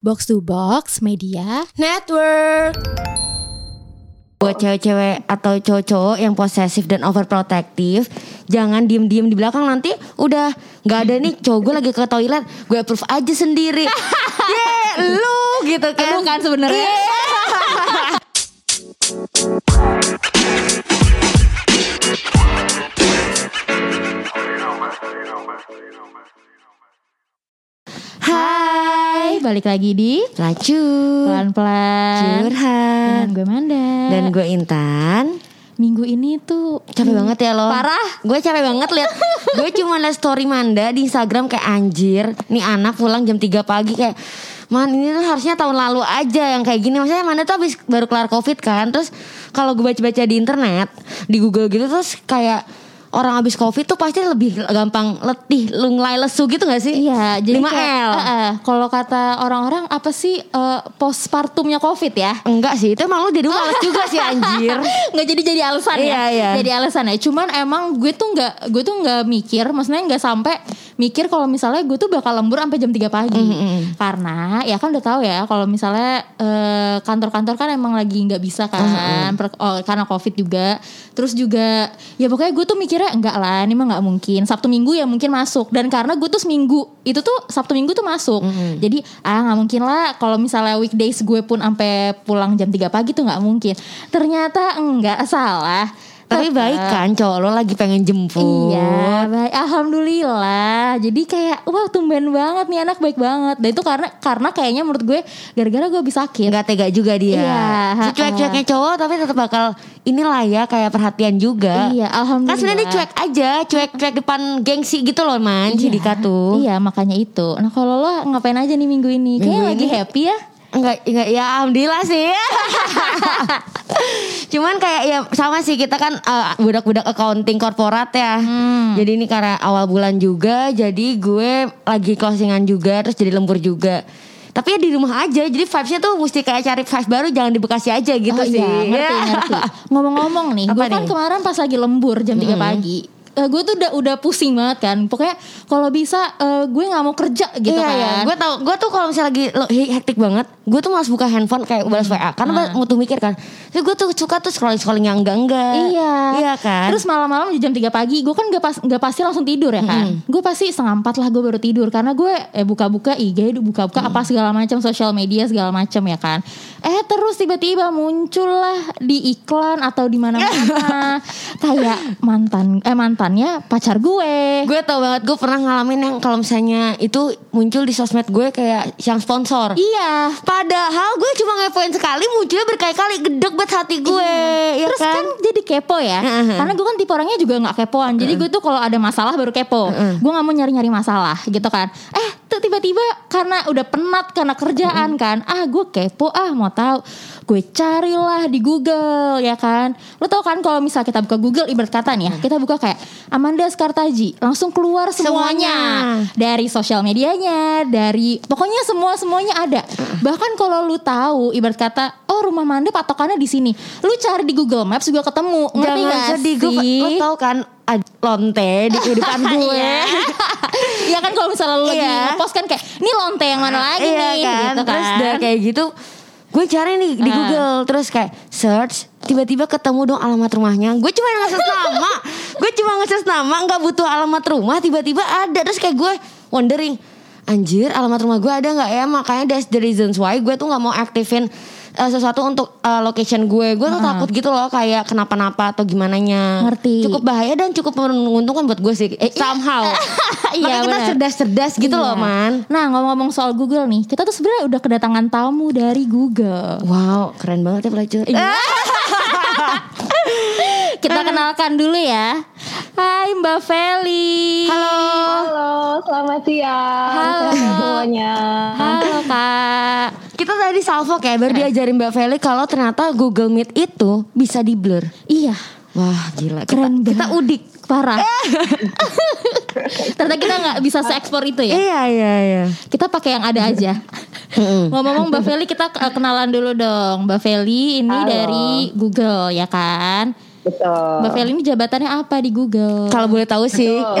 Box to Box Media Network. buat cewek-cewek atau cowok-cowok yang posesif dan overprotective jangan diem-diem di belakang nanti udah nggak ada nih cowok gue lagi ke toilet gue approve aja sendiri yeah, lu gitu kan Lu kan sebenarnya. Hai, balik lagi di lacu pelan-pelan. curhat Dengan gue Manda. dan gue Intan minggu ini tuh capek banget ya lo Parah. gue capek banget liat gue cuma liat story Manda di Instagram kayak anjir nih anak pulang jam 3 pagi kayak Man ini tuh harusnya tahun lalu aja yang kayak gini Maksudnya Manda tuh habis baru kelar covid kan Terus kalau gue baca-baca di internet Di Google gitu terus kayak Orang habis covid tuh pasti lebih gampang letih Lunglai lesu gitu gak sih? Iya, jadi 5L. kayak, eh, eh, kalau kata orang-orang apa sih eh, postpartumnya COVID ya? Enggak sih itu emang lu jadi males juga sih anjir nggak jadi jadi alasan ya Iya, iya. jadi alasan ya cuman emang gue tuh nggak gue tuh nggak mikir maksudnya nggak sampai mikir kalau misalnya gue tuh bakal lembur sampai jam 3 pagi. Mm-hmm. karena ya kan udah tahu ya kalau misalnya eh, kantor-kantor kan emang lagi nggak bisa kan per- oh, karena covid juga. Terus juga ya pokoknya gue tuh mikirnya enggak lah ini mah nggak mungkin. Sabtu minggu ya mungkin masuk. Dan karena gue tuh seminggu itu tuh sabtu minggu tuh masuk. Mm-hmm. jadi ah nggak mungkin lah kalau misalnya weekdays gue pun sampai pulang jam 3 pagi tuh nggak mungkin. Ternyata enggak salah Tapi Tetep. baik kan cowok lo lagi pengen jemput Iya, baik. Alhamdulillah. Jadi kayak wah tumben banget nih anak baik banget. Dan itu karena karena kayaknya menurut gue gara-gara gue bisa sakit. nggak tega juga dia. Iya. Cuek-cueknya cowok tapi tetap bakal inilah ya kayak perhatian juga. Iya, alhamdulillah. Kan sebenarnya dia cuek aja, cuek-cuek depan gengsi gitu loh man, si Dika tuh. Iya, makanya itu. Nah, kalau lo ngapain aja nih minggu ini? Kayaknya lagi happy ya. Enggak, enggak ya alhamdulillah sih. Cuman kayak ya sama sih kita kan uh, budak-budak accounting korporat ya. Hmm. Jadi ini karena awal bulan juga, jadi gue lagi closingan juga, terus jadi lembur juga. Tapi ya di rumah aja, jadi vibesnya tuh mesti kayak cari vibes baru, jangan di Bekasi aja gitu oh, sih. Iya, ngerti, ngerti. Ngomong-ngomong nih, gue kan nih? kemarin pas lagi lembur jam 3 pagi. Eh, gue tuh udah udah pusing banget kan. Pokoknya kalau bisa eh, gue nggak mau kerja gitu iya, kan. iya. Gue tau, gue tuh kalau misalnya lagi lo- he- hektik banget, gue tuh malas buka handphone kayak balas WA, karena butuh mikir kan. Terus gue tuh suka tuh scrolling scrolling yang enggak enggak. Iya. Iya kan. Terus malam-malam di jam 3 pagi gue kan gak, pas, gak pasti langsung tidur ya kan. Gue pasti setengah empat lah gue baru tidur karena gue eh buka-buka IG, buka-buka apa segala macam sosial media segala macam ya kan. Eh terus tiba-tiba muncullah di iklan atau di mana-mana kayak mantan eh mantannya pacar gue. gue tau banget gue pernah ngalamin yang kalau misalnya itu muncul di sosmed gue kayak yang sponsor. Iya. Padahal gue cuma ngepoin sekali munculnya berkali-kali gedek banget hati gue, ya Terus kan? kan jadi kepo ya Heeh. Karena gue kan tipe orangnya juga gak kepoan Jadi gue tuh kalau ada masalah baru kepo Gue gak mau nyari-nyari masalah gitu kan Eh tuh tiba-tiba karena udah penat karena kerjaan kan Ah gue kepo ah mau tahu Gue carilah di Google ya kan Lo tau kan kalau misal kita buka Google ibarat kata nih ya Kita buka kayak Amanda Skartaji Langsung keluar semuanya, Semuanya. Dari sosial medianya Dari pokoknya semua-semuanya ada Bahkan kalau lu tahu ibarat kata Oh rumah Manda patokannya di sini Lu cari di Google Maps juga ketemu Ngerti gak sih? lo tau kan lonte di kehidupan gue. Iya. Iya kan kalau misalnya lu lagi Iya. ngepost kan kayak Ini lonte yang mana lagi iya nih kan? gitu kan Terus udah kayak gitu Gue cari nih di Ah. Google Terus kayak search Tiba-tiba ketemu dong alamat rumahnya. Gue cuma nge-search nama. Gue cuma nge-search nama Gak butuh alamat rumah Tiba-tiba ada. Terus kayak gue wondering Anjir alamat rumah gue ada gak ya? Makanya that's the reasons why Gue tuh gak mau aktifin eh, sesuatu untuk eh, location gue. Gue tuh takut gitu loh Kayak kenapa-napa atau gimana nya Ngerti. Cukup bahaya dan cukup menguntungkan buat gue sih. Eh, Somehow. Iya, Makanya kita cerdas-cerdas gitu Iya. loh man. Nah ngomong-ngomong soal Google nih Kita tuh sebenarnya udah kedatangan tamu dari Google. Wow, keren banget ya pelacur. Kita kenalkan dulu ya Hai Mbak Feli Halo. Halo, selamat siang Halo. Semuanya. Halo kak Kita tadi salvo kayak baru diajarin Mbak Feli kalau ternyata Google Meet itu bisa di blur. Iya Wah, gila. Kita, Keren kita banget. udik. Parah Ternyata kita gak bisa se-ekspor itu ya Iya, iya, iya. Kita pakai yang ada aja Ngomong-ngomong Mbak Feli kita eh, kenalan dulu dong Mbak Feli ini Halo. dari Google ya kan Betul. Mbak Feli ini jabatannya apa di Google? Kalau boleh tahu sih. Betul.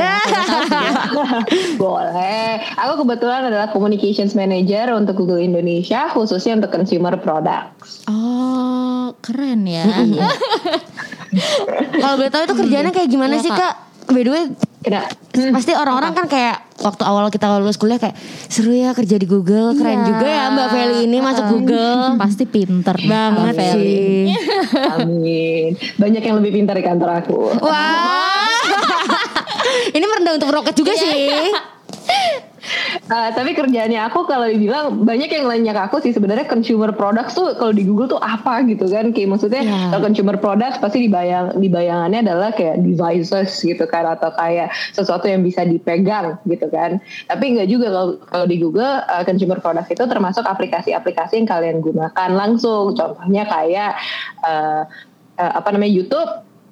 Boleh. Aku kebetulan adalah Communications Manager untuk Google Indonesia, khususnya untuk consumer products. Oh, keren ya. Kalau boleh tahu itu kerjanya kayak gimana Iya, sih Kak. By the way, Kena. pasti orang-orang kan kayak waktu awal kita lulus kuliah kayak seru ya kerja di Google, keren Iya. juga ya Mbak Feli ini masuk Google. Pasti pinter Banget Mbak Feli. sih. Amin. Banyak yang lebih pintar di kantor aku. Wah. ini merendah untuk roket juga sih. Uh, tapi kerjaannya aku kalau dibilang banyak yang nanya ke aku sih sebenarnya consumer products tuh kalau di Google tuh apa gitu kan? Kayak maksudnya Iya. kalau consumer products pasti dibayang dibayangannya adalah kayak devices gitu kan? Atau kayak sesuatu yang bisa dipegang gitu kan? Tapi nggak juga kalau kalau di Google uh, consumer products itu termasuk aplikasi-aplikasi yang kalian gunakan langsung. Contohnya kayak uh, uh, apa namanya YouTube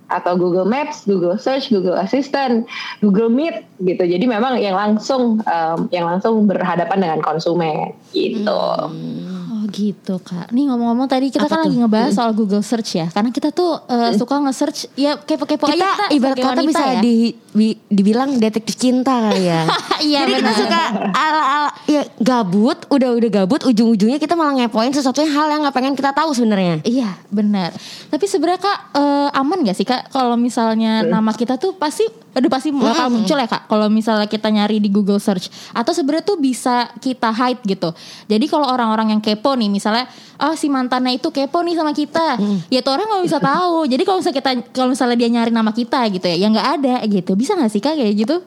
atau Google Maps, Google Search, Google Assistant, Google Meet gitu. Jadi memang yang langsung um, yang langsung berhadapan dengan konsumen gitu. Oh gitu kak. Nih ngomong-ngomong tadi kita Apa kan tuh? lagi ngebahas soal Google Search ya. Karena kita tuh uh, suka nge-search ya kepo-kepo aja Kita kita ibarat kata bisa ya. di, bi- dibilang detektif cinta kali ya. Iya Jadi kita benar. suka ala-ala ya gabut, udah-udah gabut, ujung-ujungnya kita malah ngepoin sesuatu yang hal yang nggak pengen kita tahu sebenarnya. Iya benar. Tapi sebenarnya kak eh, aman gak sih kak kalau misalnya nama kita tuh pasti, aduh pasti bakal muncul ya kak. Kalau misalnya kita nyari di Google Search atau sebenarnya tuh bisa kita hide gitu. Jadi kalau orang-orang yang kepo nih, misalnya, oh si mantannya itu kepo nih sama kita, ya tuh orang nggak bisa tahu. Jadi kalau misalnya kita, kalau misalnya dia nyari nama kita gitu ya, ya nggak ada gitu. Bisa nggak sih kak kayak gitu?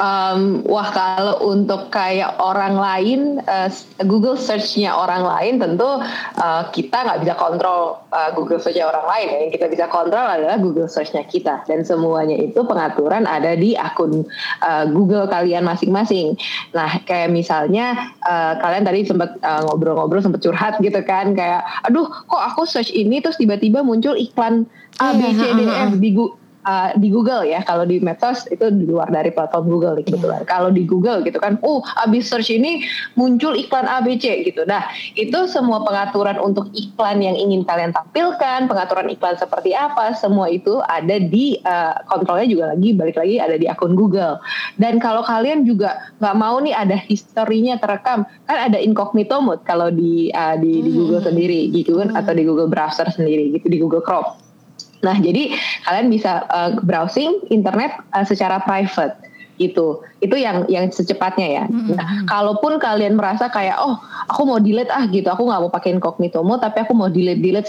Um, wah kalau untuk kayak orang lain uh, Google search-nya orang lain tentu uh, kita nggak bisa kontrol uh, Google search-nya orang lain ya. Yang kita bisa kontrol adalah Google search-nya kita dan semuanya itu pengaturan ada di akun uh, Google kalian masing-masing. Nah kayak misalnya uh, kalian tadi sempat uh, ngobrol-ngobrol sempat curhat gitu kan kayak aduh kok aku search ini terus tiba-tiba muncul iklan A B C D F di Google uh, di Google ya. Kalau di medsos itu di luar dari platform Google nih kebetulan kalau di Google gitu kan oh abis search ini muncul iklan ABC gitu. Nah itu semua pengaturan untuk iklan yang ingin kalian tampilkan pengaturan iklan seperti apa semua itu ada di uh, kontrolnya juga lagi balik lagi ada di akun Google. Dan kalau kalian juga nggak mau nih ada historinya terekam kan ada incognito mode kalau di uh, di, di Google sendiri gitu kan atau di Google browser sendiri gitu di Google Chrome Nah, jadi kalian bisa uh, browsing internet uh, secara private gitu. Itu yang yang secepatnya ya. Nah, kalaupun kalian merasa kayak oh, aku mau delete ah gitu, aku nggak mau pakai incognito mode, tapi aku mau delete delete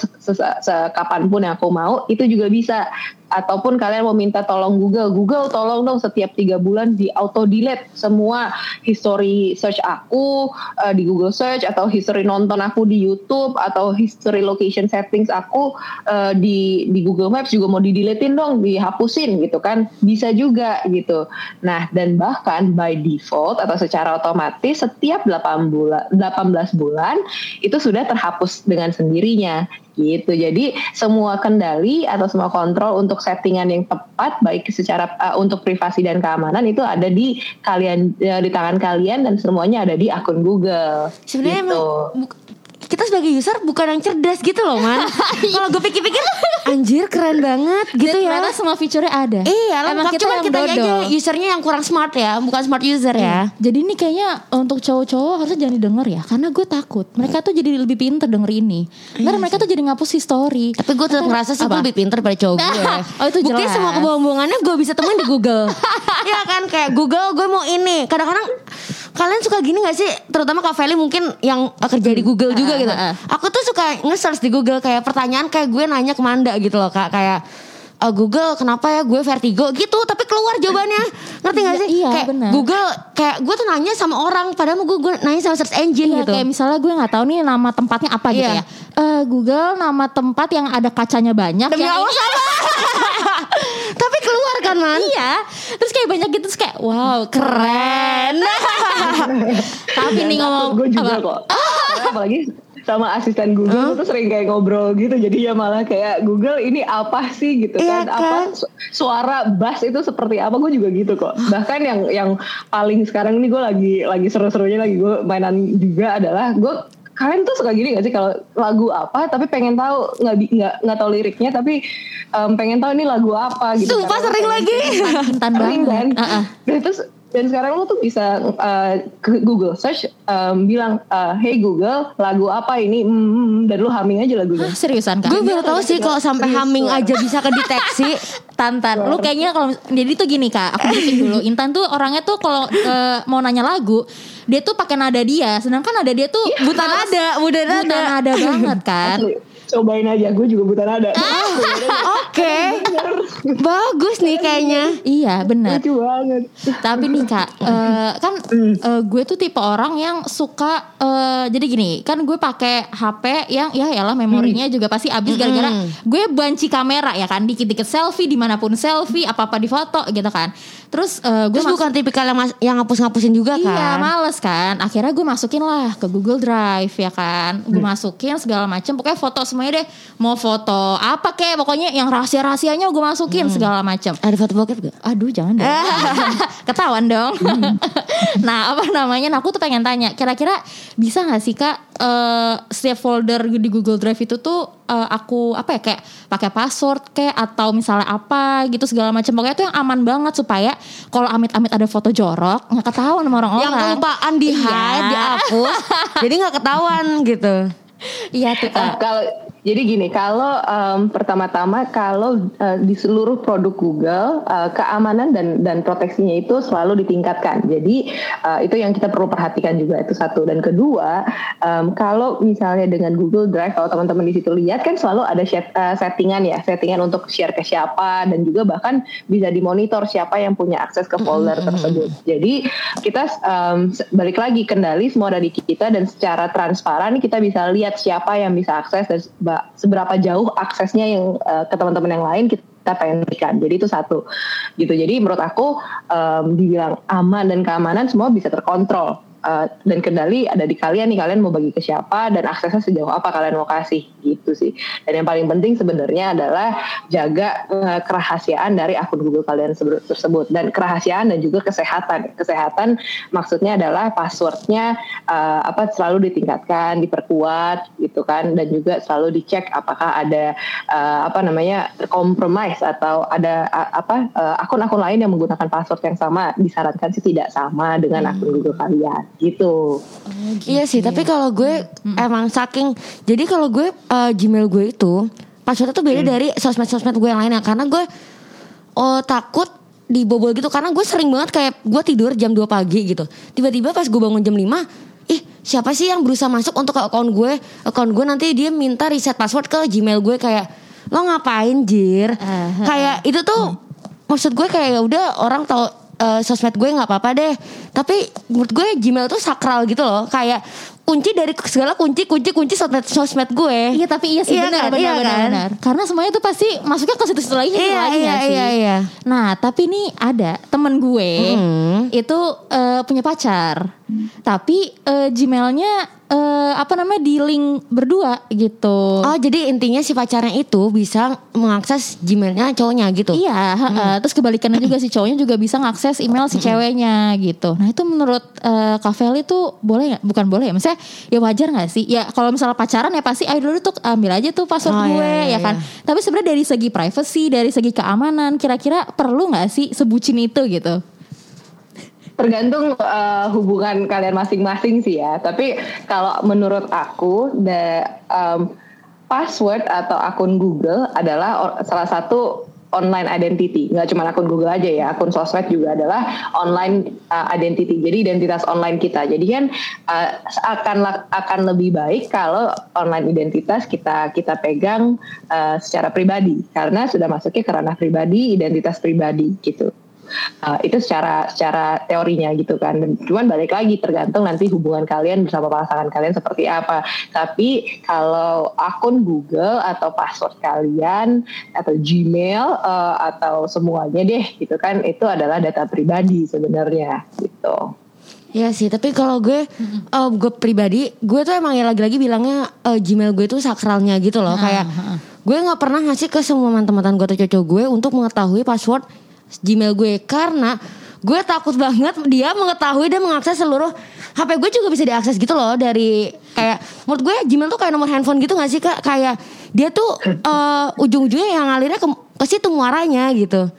sekapanpun yang aku mau, itu juga bisa. Ataupun kalian mau minta tolong Google, Google tolong dong setiap tiga bulan di auto delete semua history search aku uh, di Google Search atau history nonton aku di YouTube atau history location settings aku uh, di di Google Maps juga mau di deletein dong, dihapusin gitu kan, bisa juga gitu. Nah dan bahkan by default atau secara otomatis setiap 8 bulan 18 bulan itu sudah terhapus dengan sendirinya gitu. Jadi semua kendali atau semua kontrol untuk settingan yang tepat baik secara uh, untuk privasi dan keamanan itu ada di kalian uh, di tangan kalian dan semuanya ada di akun Google. Sebenarnya gitu. emang kita sebagai user bukan yang cerdas gitu loh man. Kalau gue pikir-pikir anjir keren banget gitu Dan ya. ternyata semua fiturnya ada. Iya, Emang lengkap kita cuman yang kita aja usernya yang kurang smart ya, bukan smart user ya. Jadi ini kayaknya untuk cowok-cowok harusnya jangan didengar ya Karena gue takut Mereka tuh jadi lebih pinter denger ini Ntar mereka tuh jadi ngapus history Tapi gue tetap ngerasa sih gue lebih pinter daripada cowok gue. Oh, itu Buktinya semua kebohongan-bohongannya gue bisa temuin di Google. Iya kan kayak Google gue mau ini. Kadang-kadang kalian suka gini gak sih? Terutama Kak Feli mungkin yang kerja di Google juga Ah, gitu. ah, ah. Aku tuh suka nge-search di Google kayak pertanyaan kayak gue nanya ke Manda gitu loh Kak. Kayak "Eh, Google kenapa ya gue vertigo gitu tapi keluar jawabannya ngerti gak Iya, sih iya, kayak benar. Google kayak gue tuh nanya sama orang padahal gue, gue nanya sama search engine Iya, gitu kayak misalnya gue nggak tahu nih nama tempatnya apa gitu Iya. ya. Eh, Google nama tempat yang ada kacanya banyak. Demi yang Allah sama. tapi keluar kan man iya. Terus kayak banyak gitu terus kayak wow keren. Tapi nih ngomong gue juga apa? kok. Apalagi sama asisten Google tuh sering kayak ngobrol gitu jadi ya malah kayak Google ini apa sih gitu Iya kan kan? apa su- suara bass itu seperti apa gue juga gitu kok bahkan yang yang paling sekarang ini gue lagi lagi seru-serunya lagi gue mainan juga adalah gue kalian tuh suka gini gak sih kalau lagu apa tapi pengen tahu nggak nggak nggak tahu liriknya tapi um, pengen tahu ini lagu apa gitu. Sumpah sering lagi. Sering kan. Uh-uh. Dan terus dan sekarang lo tuh bisa uh, ke Google search um, bilang uh, hey Google lagu apa ini mm, mm, mm," dan lu humming aja lagunya. Hah, seriusan kan? Gue baru tahu sih kalau sampai humming aja bisa kedeteksi. Tantan, lu kayaknya kalau jadi tuh gini kak, aku bikin dulu. Intan tuh orangnya tuh kalau eh, mau nanya lagu, dia tuh pakai nada dia, sedangkan nada dia tuh Buta nada, buta buta nada. nada banget kan. Asli. Cobain aja, gue juga buta nada. Oke. Bagus nih kayaknya. Iya benar. Lucu banget. Tapi nih kak, eh, kan eh, gue tuh tipe orang yang suka eh, jadi gini, kan gue pakai HP yang ya yalah memorinya juga pasti habis gara-gara gue banci kamera ya kan, dikit-dikit selfie di mana pun selfie, apa-apa di foto gitu kan. Terus eh, gue Terus bukan tipikal yang, yang ngapus-ngapusin juga kan? Iya males kan. Akhirnya gue masukin lah ke Google Drive ya kan? Gue masukin segala macam Pokoknya foto semuanya deh. Mau foto apa kek Pokoknya yang rahasia-rahasianya gue masukin segala macam Ada foto bokep gak? Aduh jangan dong. Ketahuan dong. Nah apa namanya? Nah aku tuh pengen tanya Kira-kira bisa gak sih kak eh, Setiap folder di Google Drive itu tuh eh, Aku apa ya Kayak pakai password kayak Atau misalnya apa gitu segala macam Pokoknya itu yang aman banget Supaya kalau amit-amit ada foto jorok nggak ketahuan sama orang-orang Yang kelupaan di hide, Iya. dihapus. jadi nggak ketahuan gitu. Iya tuh kak kalau jadi gini, kalau em, pertama-tama kalau eh, di seluruh produk Google eh, keamanan dan dan proteksinya itu selalu ditingkatkan. Jadi eh, itu yang kita perlu perhatikan juga itu satu dan kedua em, kalau misalnya dengan Google Drive kalau teman-teman di situ lihat kan selalu ada set- eh, settingan ya, settingan untuk share ke siapa dan juga bahkan bisa dimonitor siapa yang punya akses ke folder tersebut. Jadi kita se- balik lagi kendali semua dari kita dan secara transparan kita bisa lihat siapa yang bisa akses dan seba- seberapa jauh aksesnya yang eh, ke teman-teman yang lain kita pengen berikan. Jadi itu satu gitu. Jadi menurut aku em, dibilang aman dan keamanan semua bisa terkontrol. Eh, dan kendali ada di kalian nih kalian mau bagi ke siapa dan aksesnya sejauh apa kalian mau kasih gitu sih. Dan yang paling penting sebenarnya adalah jaga eh, kerahasiaan dari akun Google kalian tersebut. Dan kerahasiaan dan juga kesehatan. Kesehatan maksudnya adalah passwordnya eh, apa selalu ditingkatkan diperkuat gitu kan. Dan juga selalu dicek apakah ada eh, apa namanya compromise atau ada a- apa eh, akun-akun lain yang menggunakan password yang sama. Disarankan sih tidak sama dengan akun Google kalian gitu. Iya sih, tapi kalau gue emang saking jadi kalau gue eh, Gmail gue itu passwordnya tuh beda dari sosmed-sosmed gue yang lainnya. Karena gue oh takut dibobol gitu. Karena gue sering banget kayak gue tidur jam 2 pagi gitu. Tiba-tiba pas gue bangun jam 5 Ih siapa sih yang berusaha masuk untuk ke akun gue? Akun gue nanti dia minta reset password ke Gmail gue kayak Lo ngapain Jir? Ah, Kayak itu tuh Maksud gue kayak ya udah orang tahu eh, sosmed gue nggak apa-apa deh. Tapi menurut gue Gmail tuh sakral gitu loh. Kayak kunci dari segala kunci kunci kunci sosmed sosmed gue. Iya tapi iya sih Iya benar kan, benar iya benar, kan? benar. Karena semuanya tuh pasti masuknya ke situ-situ lagi Iya, lagi iya, sih? iya, iya. Nah, tapi nih ada temen gue Hmm. itu eh, punya pacar. Tapi eh, Gmailnya eh, apa namanya di link berdua gitu. Oh jadi intinya si pacarnya itu bisa mengakses Gmailnya cowoknya gitu. Iya, Hmm. heeh. terus kebalikannya juga si cowoknya juga bisa ngakses email si ceweknya gitu. Nah itu menurut eh, Kak Feli tuh boleh nggak? Bukan boleh ya, maksudnya ya wajar nggak sih? Ya kalau misalnya pacaran ya pasti ayo dulu tuh ambil aja tuh password Oh, iya, gue iya, ya kan. Tapi sebenarnya dari segi privacy, dari segi keamanan, kira-kira perlu nggak sih sebucin itu gitu? Tergantung eh, hubungan kalian masing-masing sih ya. Tapi kalau menurut aku, the um, password atau akun Google adalah salah satu online identity. Nggak cuma akun Google aja ya, akun sosmed juga adalah online uh, identity. Jadi identitas online kita. Jadi kan uh, akan akan lebih baik kalau online identitas kita kita pegang uh, secara pribadi karena sudah masuknya ke ranah pribadi, identitas pribadi gitu. Uh, itu secara secara teorinya gitu kan. Dan cuman balik lagi tergantung nanti hubungan kalian bersama pasangan kalian seperti apa. Tapi kalau akun Google atau password kalian atau Gmail uh, atau semuanya deh gitu kan itu adalah data pribadi sebenarnya gitu. Iya sih, tapi kalau gue, eh, gue pribadi, gue tuh emang ya lagi-lagi bilangnya eh, Gmail gue itu sakralnya gitu loh. kayak gue nggak pernah ngasih ke semua mantan-mantan gue atau cowok gue untuk mengetahui password Gmail gue. Karena gue takut banget dia mengetahui dan mengakses seluruh HP gue juga bisa diakses gitu loh dari kayak menurut gue Gmail tuh kayak nomor handphone gitu gak sih kak? Kayak dia tuh uh, ujung-ujungnya yang ngalirnya ke, ke situ muaranya gitu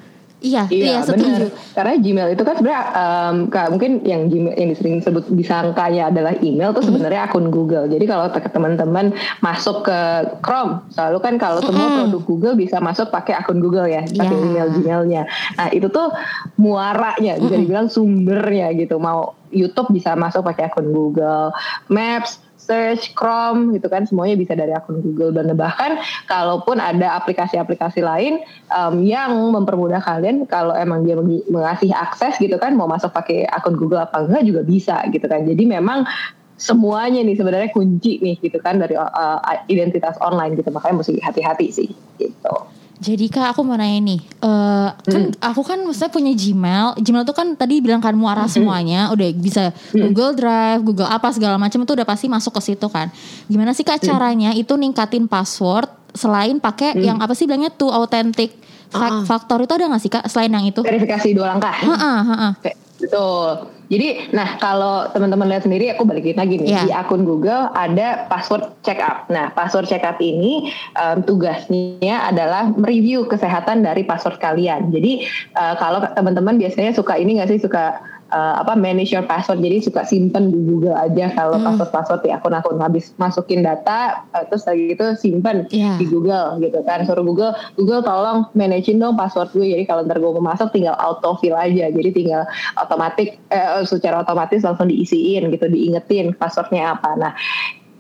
Iya, iya, Iya, setuju. Karena Gmail itu kan sebenarnya um, Kak, mungkin yang Gmail yang sering disebut disangkanya adalah email Hmm. itu sebenarnya akun Google. Jadi kalau te- teman-teman masuk ke Chrome, selalu kan kalau semua Mm-mm. produk Google bisa masuk pakai akun Google ya, pakai Iya. email Gmailnya. Nah itu tuh muaranya bisa dibilang sumbernya gitu. Mau YouTube bisa masuk pakai akun Google, Maps search Chrome gitu kan. Semuanya bisa dari akun Google dan bahkan kalaupun ada aplikasi-aplikasi lain em, yang mempermudah kalian kalau emang dia mengasih akses gitu kan mau masuk pakai akun Google apa enggak juga bisa gitu kan. Jadi memang semuanya nih sebenarnya kunci nih gitu kan dari uh, identitas online gitu. Makanya mesti hati-hati sih gitu. Jadi kak aku mau nanya nih, eh, kan aku kan maksudnya punya Gmail, Gmail tuh kan tadi bilang kan muara semuanya, udah bisa Google Drive, Google apa segala macam itu udah pasti masuk ke situ kan. Gimana sih kak caranya itu ningkatin password selain pakai yang apa sih bilangnya two authentic fa- factor itu ada nggak sih kak selain yang itu? Verifikasi dua langkah. Heeh, heeh. Betul. Jadi, nah kalau teman-teman lihat sendiri, aku balikin lagi nih Iya. di akun Google ada password checkup. Nah, password checkup ini em, tugasnya adalah mereview kesehatan dari password kalian. Jadi, eh, kalau teman-teman biasanya suka ini nggak sih suka eh, apa manage your password, jadi suka simpen di Google aja kalau Hmm. password-password di akun-akun. Habis masukin data, eh, terus lagi itu simpen Iya. di Google gitu kan. Suruh Google Google tolong manajein dong password gue. Jadi kalau ntar gue mau masuk tinggal autofill aja. Jadi tinggal otomatis eh, secara otomatis langsung diisiin gitu diingetin passwordnya apa. Nah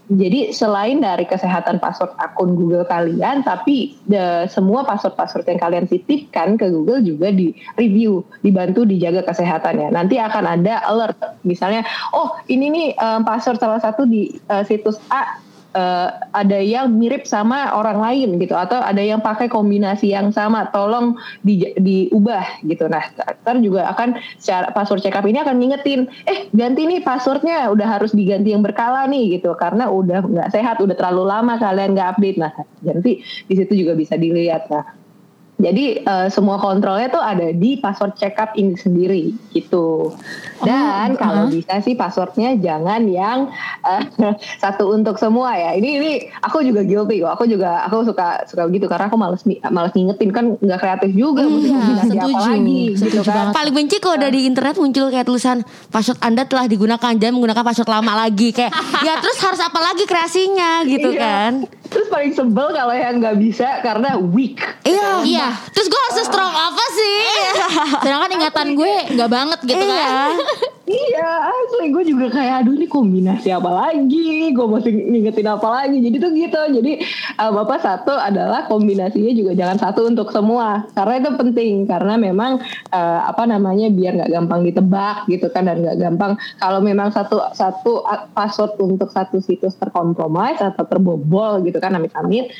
jadi selain dari kesehatan password akun Google kalian, tapi the- semua password-password yang kalian titipkan ke Google juga di review, dibantu dijaga kesehatannya. Nanti akan ada alert, misalnya, oh ini nih eh, password salah satu di eh, situs A eh, ada yang mirip sama orang lain gitu atau ada yang pakai kombinasi yang sama tolong di, diubah gitu. Nah ntar juga akan secara password checkup ini akan ngingetin eh ganti nih passwordnya udah harus diganti yang berkala nih gitu. Karena udah nggak sehat udah terlalu lama kalian nggak update. Nah ganti di situ juga bisa dilihat. Nah jadi eh, semua kontrolnya tuh ada di password checkup ini sendiri gitu. Dan Oh, kalau uh-huh. bisa sih passwordnya jangan yang eh, satu untuk semua ya. Ini ini aku juga guilty kok. Aku juga aku suka suka gitu karena aku males males ngingetin kan nggak kreatif juga. mesti Iya, kombinasi apa setuju. lagi gitu Setuju kan. banget. Paling benci kalau udah di internet muncul kayak tulisan password Anda telah digunakan jangan menggunakan password lama lagi kayak ya terus harus apa lagi kreasinya gitu Iya. kan. Terus paling sebel kalau yang nggak bisa karena weak. Iya. Iya. Terus gue harus strong apa sih? Sedangkan ingatan gue nggak banget gitu Iya. kan. Iya, asli gue juga kayak aduh ini kombinasi apa lagi? Gue mesti ngingetin apa lagi? Jadi tuh gitu. Jadi um, apa satu adalah kombinasinya juga jangan satu untuk semua karena itu penting karena memang eh, apa namanya biar nggak gampang ditebak gitu kan dan nggak gampang kalau memang satu satu uh, password untuk satu situs terkompromis atau terbobol gitu kan amit-amit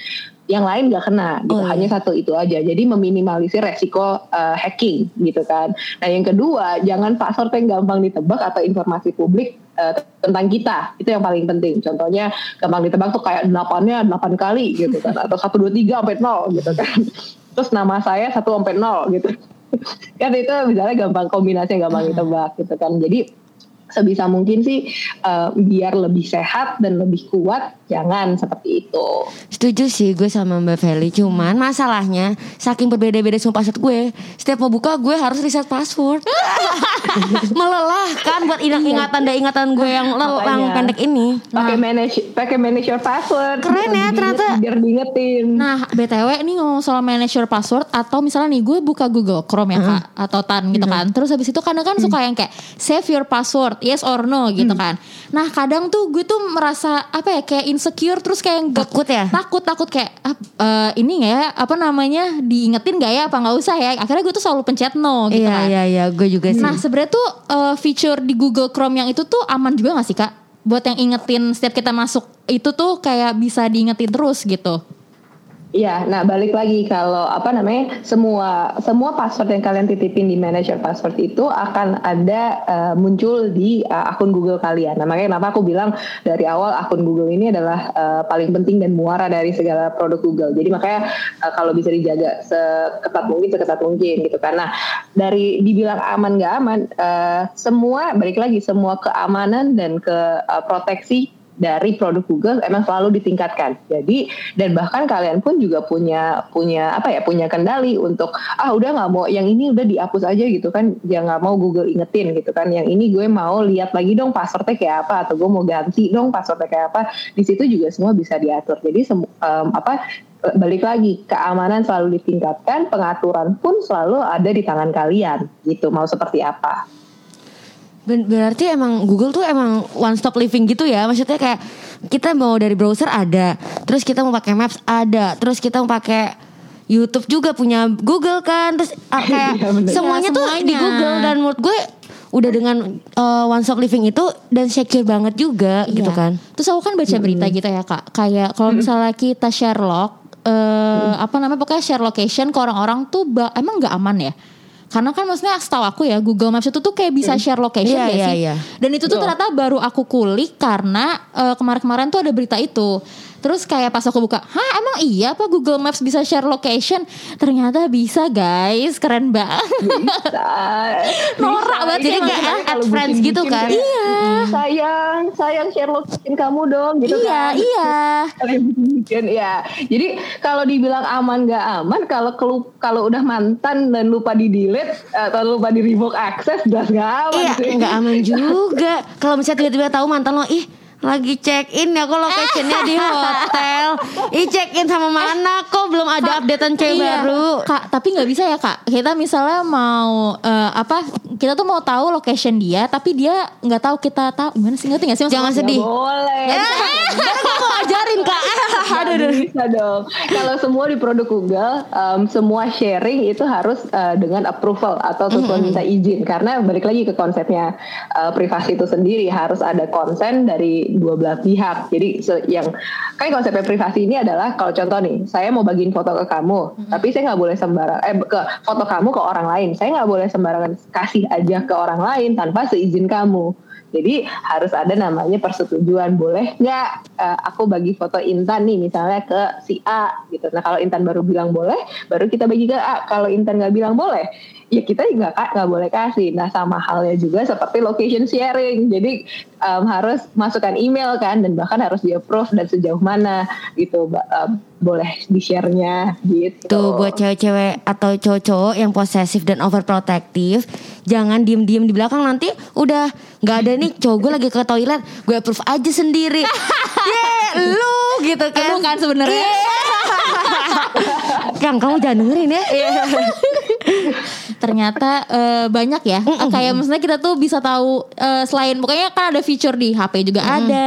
yang lain nggak kena gitu. Oh, iya. hanya satu itu aja. Jadi meminimalisir resiko uh, hacking gitu kan. Nah yang kedua jangan password yang gampang ditebak atau informasi publik uh, tentang kita. Itu yang paling penting. Contohnya gampang ditebak tuh kayak delapannya delapan kali gitu kan. Atau satu dua tiga sampai nol gitu kan. Terus nama saya satu sampai nol gitu. Kan itu misalnya gampang kombinasi yang gampang ditebak gitu kan. Jadi sebisa mungkin sih uh, biar lebih sehat dan lebih kuat jangan seperti itu. Setuju sih gue sama Mbak Feli Cuman masalahnya Saking berbeda-beda semua password gue Setiap mau buka gue harus reset password. Melelahkan buat ingat ingatan dan ingatan gue yang, lel- Makanya. yang pendek ini. Pakai manage pakai manage your password. Keren ya, ternyata. biar diingetin. Nah, BTW nih ngomong soal manage your password atau misalnya nih gue buka Google Chrome ya Kak atau Tan gitu kan. Terus habis itu kadang kan suka yang kayak save your password, yes or no gitu kan. Nah, kadang tuh gue tuh merasa apa ya kayak insecure terus kayak Takut ya? Takut takut kayak ah, eh, ini nggak ya apa namanya diingetin gak ya apa nggak usah ya. Akhirnya gue tuh selalu pencet no gitu Iya kan. iya iya gue juga sih Nah sebenarnya tuh eh, feature di Google Chrome yang itu tuh aman juga gak sih kak? Buat yang ingetin setiap kita masuk itu tuh kayak bisa diingetin terus gitu. Iya, nah balik lagi kalau apa namanya semua semua password yang kalian titipin di manager password itu akan ada eh, muncul di eh, akun Google kalian. Nah makanya kenapa aku bilang dari awal akun Google ini adalah eh, paling penting dan muara dari segala produk Google. Jadi makanya eh, kalau bisa dijaga seketat mungkin seketat mungkin gitu. Karena dari dibilang aman nggak aman, eh, semua balik lagi semua keamanan dan ke eh, proteksi dari produk Google emang selalu ditingkatkan. Jadi dan bahkan kalian pun juga punya punya apa ya punya kendali untuk ah udah nggak mau yang ini udah dihapus aja gitu kan, ya nggak mau Google ingetin gitu kan. Yang ini gue mau lihat lagi dong passwordnya kayak apa atau gue mau ganti dong passwordnya kayak apa. Di situ juga semua bisa diatur. Jadi um, apa balik lagi keamanan selalu ditingkatkan, pengaturan pun selalu ada di tangan kalian gitu. Mau seperti apa? Berarti emang Google tuh emang one stop living gitu ya. Maksudnya kayak kita mau dari browser ada, terus kita mau pakai Maps ada, terus kita mau pakai YouTube juga punya Google kan. Terus ah, kayak ya, semuanya ya, tuh semuanya. di Google dan menurut gue udah dengan uh, one stop living itu dan secure banget juga iya. gitu kan. Terus aku kan baca berita hmm. gitu ya Kak. Kayak kalau misalnya kita Sherlock uh, hmm. apa namanya pokoknya share location ke orang-orang tuh emang nggak aman ya? Karena kan maksudnya setahu aku ya Google Maps itu tuh kayak bisa hmm. share location yeah, ya yeah, sih. Yeah. Dan itu tuh ternyata baru aku kulik karena uh, kemarin-kemarin tuh ada berita itu. Terus kayak pas aku buka, hah emang iya apa Google Maps bisa share location? Ternyata bisa guys, keren banget. Bisa. Norak banget. Jadi kayak add friends gitu kan? Iya. Sayang, sayang share location kamu dong gitu iya, kan. Iya, iya. ya. Jadi kalau dibilang aman gak aman, kalau kalau udah mantan dan lupa di delete atau lupa di revoke access, jelas gak aman iya, sih. Gak aman juga. kalau misalnya tiba-tiba tahu mantan lo, ih lagi check in ya kok locationnya di hotel. I check in sama mana kok? Belum ada updatean cewek iya. baru. Kak tapi nggak bisa ya kak. Kita misalnya mau uh, apa kita tuh mau tahu location dia tapi dia nggak tahu kita tahu. Gimana sih? Ngerti nggak sih jangan sedih. Gak boleh ya, aku mau ajarin kak. Aduh, aduh. bisa dong. Kalau semua di produk Google um, semua sharing itu harus uh, dengan approval atau sesuai minta izin. Karena balik lagi ke konsepnya uh, privasi itu sendiri. Harus ada konsen dari dua belah pihak. Jadi yang kan konsepnya privasi ini adalah kalau contoh nih, saya mau bagiin foto ke kamu, hmm. tapi saya nggak boleh sembarang eh ke foto kamu ke orang lain. Saya nggak boleh sembarangan kasih aja ke orang lain tanpa seizin kamu. Jadi harus ada namanya persetujuan. Boleh nggak uh, aku bagi foto Intan nih misalnya ke si A gitu. Nah kalau Intan baru bilang boleh, baru kita bagi ke A. Kalau Intan nggak bilang boleh, ya kita nggak nggak boleh kasih. Nah sama halnya juga seperti location sharing. Jadi um, harus masukkan email kan dan bahkan harus di approve dan sejauh mana gitu um, boleh di sharenya gitu. Tuh buat cewek-cewek atau cowok-cowok yang posesif dan overprotective, jangan diem-diem di belakang nanti udah nggak ada nih cowok gue lagi ke toilet, gue approve aja sendiri. yeah, lu gitu kan. Lu kan sebenarnya. Yeah. Kang kamu jangan dengerin ya. Yeah ternyata uh, banyak ya. Mm -mm. Kayak maksudnya kita tuh bisa tahu uh, selain pokoknya kan ada fitur di HP juga mm. ada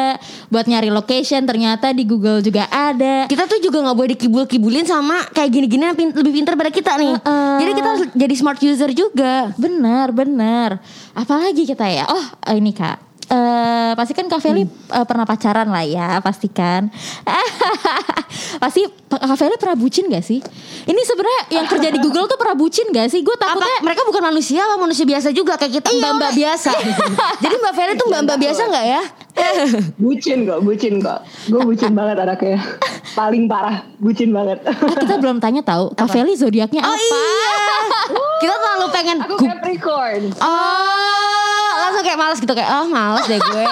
buat nyari location ternyata di Google juga ada. Kita tuh juga nggak boleh dikibul-kibulin sama kayak gini-gini yang lebih pintar pada kita nih. Uh, uh. Jadi kita harus jadi smart user juga. Benar, benar. Apalagi kita ya? Oh, ini Kak uh, pasti kan Kak Feli hmm. uh, pernah pacaran lah ya pastikan pasti Kak Feli pernah bucin gak sih? Ini sebenarnya yang kerja di Google tuh pernah bucin gak sih? Gue takutnya Apa, mereka bukan manusia lah manusia biasa juga kayak kita mbak mbak biasa. Jadi mbak Feli tuh mbak mbak biasa nggak ya? Bucin kok bucin kok. Gue bucin banget anaknya. Paling parah bucin banget. Ah, kita belum tanya tahu Kak Feli zodiaknya oh, apa? iya. kita terlalu pengen aku Capricorn. Oh kayak males gitu kayak oh males deh gue.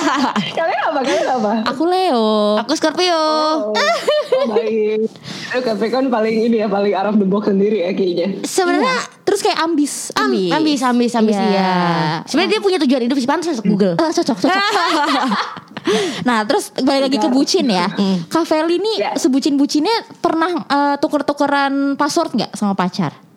Kalian apa? Kalian apa? Aku Leo. Aku Scorpio. Oh, oh baik. Capricorn paling ini ya paling of the box sendiri ya kayaknya. Sebenarnya iya. terus kayak ambis, ambis, ambis, ambis, ambis iya. ya. Sebenarnya dia punya tujuan hidup sih pantas masuk Google. Uh, cocok, cocok. nah terus balik lagi ke bucin ya hmm. Kak Feli ini yeah. sebucin-bucinnya pernah uh, tuker-tukeran password nggak sama pacar?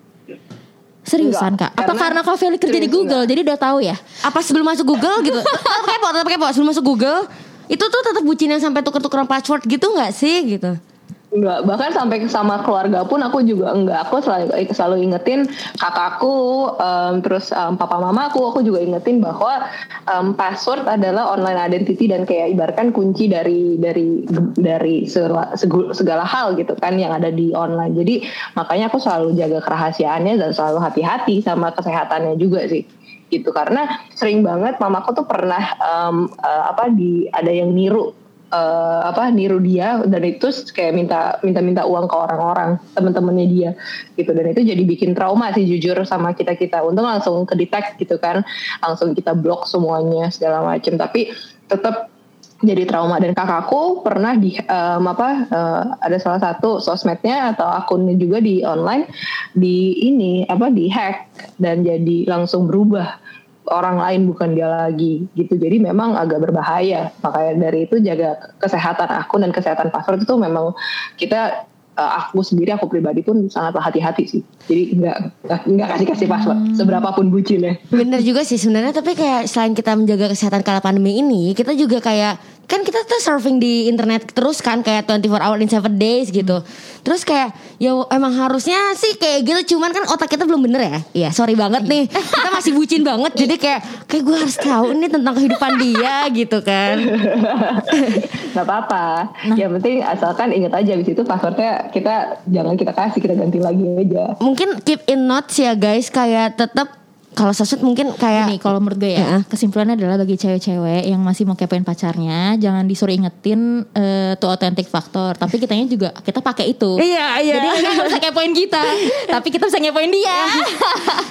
Seriusan Enggak, kak? Apa karena, Kak Feli kerja di Google enggak. jadi udah tahu ya? Apa sebelum masuk Google gitu? tetap kepo, tetap kepo. Sebelum masuk Google itu tuh tetap bucin yang sampai tuker-tukeran password gitu nggak sih gitu? Enggak, bahkan sampai sama keluarga pun aku juga enggak. Aku selalu selalu ingetin kakakku, um, terus um, papa mamaku, aku juga ingetin bahwa um, password adalah online identity dan kayak ibaratkan kunci dari dari dari segala, segala hal gitu kan yang ada di online. Jadi makanya aku selalu jaga kerahasiaannya dan selalu hati-hati sama kesehatannya juga sih gitu karena sering banget mamaku tuh pernah um, uh, apa di ada yang niru uh, apa niru dia dan itu kayak minta minta minta uang ke orang-orang teman-temannya dia gitu. Dan itu jadi bikin trauma sih jujur sama kita kita. Untung langsung ke detect gitu kan langsung kita blok semuanya segala macam tapi tetap jadi trauma. Dan kakakku pernah di um, apa uh, ada salah satu sosmednya atau akunnya juga di online di ini apa di hack. Dan jadi langsung berubah orang lain bukan dia lagi gitu. Jadi memang agak berbahaya. Makanya dari itu jaga kesehatan akun dan kesehatan password itu memang kita uh, aku sendiri aku pribadi pun sangatlah hati-hati sih. Jadi nggak nggak kasih kasih password hmm. seberapa pun bucin ya bener juga sih sebenarnya tapi kayak selain kita menjaga kesehatan kala pandemi ini kita juga kayak kan kita tuh surfing di internet terus kan kayak 24 hour in 7 days gitu. Terus kayak ya emang harusnya sih kayak gitu cuman kan otak kita belum bener ya. Iya, sorry banget nih. Kita masih bucin banget jadi kayak kayak gue harus tahu nih tentang kehidupan dia gitu kan. Gak apa-apa. Nah. Yang penting asalkan inget aja di situ passwordnya kita jangan kita kasih kita ganti lagi aja. Mungkin keep in notes ya guys kayak tetap kalau sosmed mungkin kayak ini kalau menurut gue ya, uh. kesimpulannya adalah bagi cewek-cewek yang masih mau kepoin pacarnya, jangan disuruh ingetin uh, tuh authentic faktor, tapi kitanya juga kita pakai itu. Iya, iya. Jadi dia bisa kepoin kita, tapi kita bisa ngepoin dia.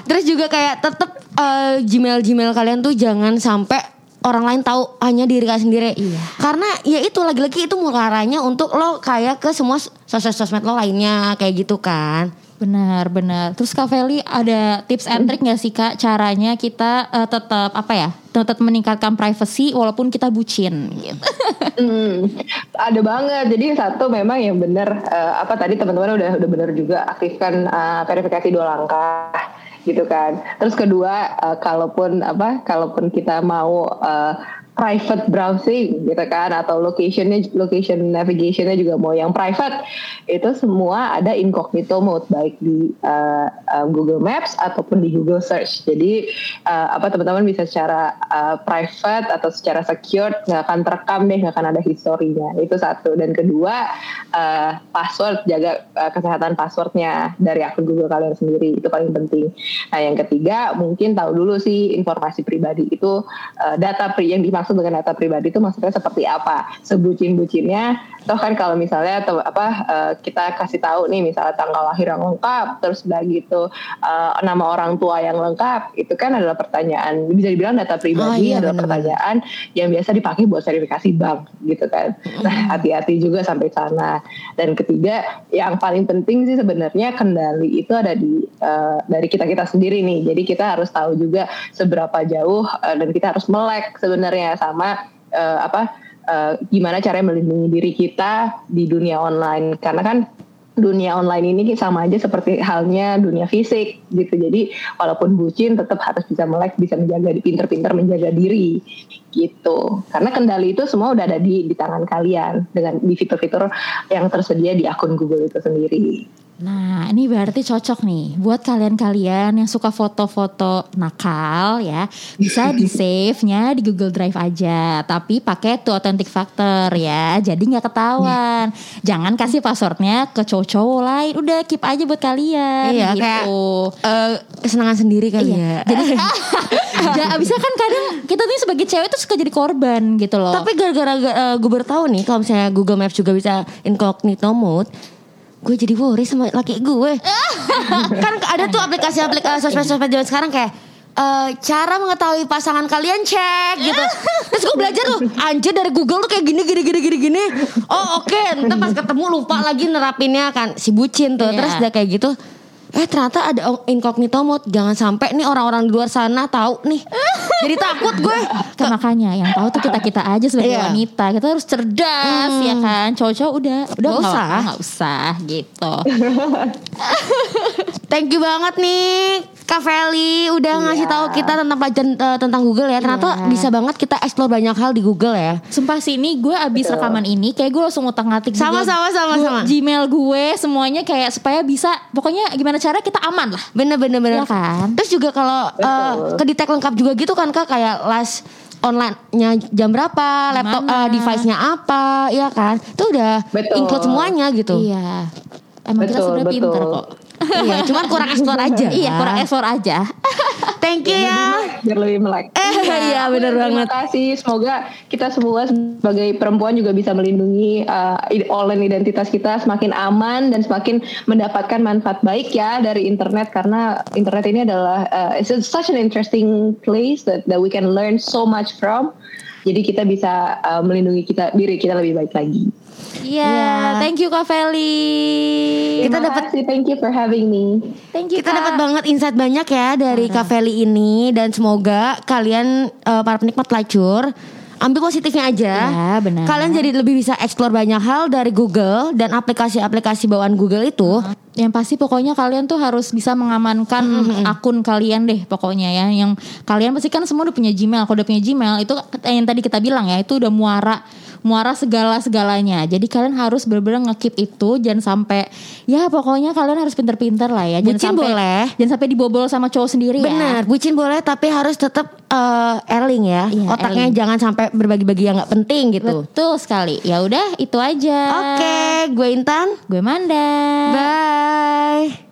Terus juga kayak tetap uh, eh, Gmail Gmail kalian tuh jangan sampai orang lain tahu hanya diri kalian sendiri. Iya. Karena ya itu lagi-lagi itu mukaranya untuk lo kayak ke semua sosmed-sosmed lo lainnya kayak gitu kan. Benar, benar. Terus Kak Feli ada tips and trick nggak sih Kak caranya kita uh, tetap apa ya? Tetap meningkatkan privacy walaupun kita bucin gitu. hmm, ada banget. Jadi satu memang yang benar uh, apa tadi teman-teman udah udah benar juga aktifkan uh, verifikasi dua langkah gitu kan. Terus kedua uh, kalaupun apa kalaupun kita mau uh, private browsing gitu kan atau locationnya location navigationnya juga mau yang private itu semua ada incognito mode baik di uh, uh, Google Maps ataupun di Google Search. Jadi uh, apa teman-teman bisa secara uh, private atau secara secure nggak akan terekam deh nggak akan ada historinya itu satu. Dan kedua uh, password jaga uh, kesehatan passwordnya dari akun Google kalian sendiri. Itu paling penting. Nah yang ketiga mungkin tahu dulu sih informasi pribadi itu uh, data pri yang dimaksud maksud dengan data pribadi itu maksudnya seperti apa? Sebucin-bucinnya toh kan kalau misalnya atau apa uh, kita kasih tahu nih misalnya tanggal lahir yang lengkap terus udah gitu uh, nama orang tua yang lengkap itu kan adalah pertanyaan. Bisa dibilang data pribadi oh, iya, adalah bener pertanyaan yang biasa dipakai buat verifikasi bank gitu kan. Nah hati-hati juga sampai sana. Dan ketiga yang paling penting sih sebenarnya kendali itu ada di uh, dari kita kita sendiri nih. Jadi kita harus tahu juga seberapa jauh uh, dan kita harus melek sebenarnya sama uh, apa uh, gimana caranya melindungi diri kita di dunia online karena kan dunia online ini sama aja seperti halnya dunia fisik gitu. Jadi walaupun bucin tetap harus bisa melek, bisa menjaga pinter-pinter menjaga diri gitu. Karena kendali itu semua udah ada di di tangan kalian dengan di fitur-fitur yang tersedia di akun Google itu sendiri. Nah, ini berarti cocok nih buat kalian-kalian yang suka foto-foto nakal ya. Bisa di save-nya di Google Drive aja, tapi pakai tuh authentic factor ya. Jadi nggak ketahuan. Jangan kasih passwordnya ke cowok-cowok lain. Udah keep aja buat kalian iya, gitu. Kayak, uh, kesenangan sendiri kali iya. ya. Jadi ya, abisnya kan kadang kita tuh sebagai cewek tuh suka jadi korban gitu loh. Tapi gara-gara uh, gue bertahu nih kalau misalnya Google Maps juga bisa incognito mode gue jadi worry sama laki gue. kan ada tuh aplikasi-aplikasi sosmed-sosmed zaman sekarang kayak uh, cara mengetahui pasangan kalian cek gitu. Terus gue belajar tuh anjir dari Google tuh kayak gini gini gini gini gini. Oh oke, okay. ntar pas ketemu lupa lagi nerapinnya kan si bucin tuh. Terus udah kayak gitu eh ternyata ada incognito mode. Jangan sampai nih orang-orang di luar sana tahu nih. Jadi takut gue. Kan makanya yang tahu tuh kita kita aja sebagai iya. wanita. Kita harus cerdas hmm. ya kan? Cowok-cowok udah udah gak usah. nggak usah gitu. Thank you banget nih Kak Feli udah yeah. ngasih tahu kita tentang pelajaran uh, tentang Google ya. Ternyata yeah. bisa banget kita explore banyak hal di Google ya. Sumpah sih ini gue abis Betul. rekaman ini kayak gue langsung utang-atik sama, sama sama sama Gmail gue semuanya kayak supaya bisa pokoknya gimana cara kita aman lah. Bener bener bener. Ya kan. Terus juga kalau uh, ke detect lengkap juga gitu kan kak kayak last online-nya jam berapa, laptop uh, device-nya apa, ya kan? Itu udah Betul. include semuanya gitu. Iya. Emang betul, kita sebenarnya pinter kok iya, cuman kurang explore aja. iya, kurang explore aja. Thank you ya. Biar lebih melek. Eh, iya benar banget. Terima kasih. Semoga kita semua sebagai perempuan juga bisa melindungi uh, online identitas kita semakin aman dan semakin mendapatkan manfaat baik ya dari internet karena internet ini adalah uh, it's such an interesting place that that we can learn so much from Jadi kita bisa uh, melindungi kita diri kita lebih baik lagi. Iya, yeah, thank you Kak Feli. Kita dapat thank you for having me. Thank you. Kita dapat banget insight banyak ya dari Kak Feli ini dan semoga kalian uh, para penikmat lacur ambil positifnya aja. Ya, benar. Kalian jadi lebih bisa explore banyak hal dari Google dan aplikasi-aplikasi bawaan Google itu. Yang pasti pokoknya kalian tuh harus bisa mengamankan akun kalian deh pokoknya ya. Yang kalian pasti kan semua udah punya Gmail. Kalau udah punya Gmail itu yang tadi kita bilang ya itu udah muara muara segala segalanya. Jadi kalian harus benar-benar ngekip itu jangan sampai ya pokoknya kalian harus pinter-pinter lah ya. Jangan Bucin sampai boleh. jangan sampai dibobol sama cowok sendiri ya. Benar, bucin boleh tapi harus tetap uh, erling ya. Iya, Otaknya erling. jangan sampai berbagi-bagi yang nggak penting gitu. Betul sekali. Ya udah itu aja. Oke, gue Intan. Gue Manda. Bye.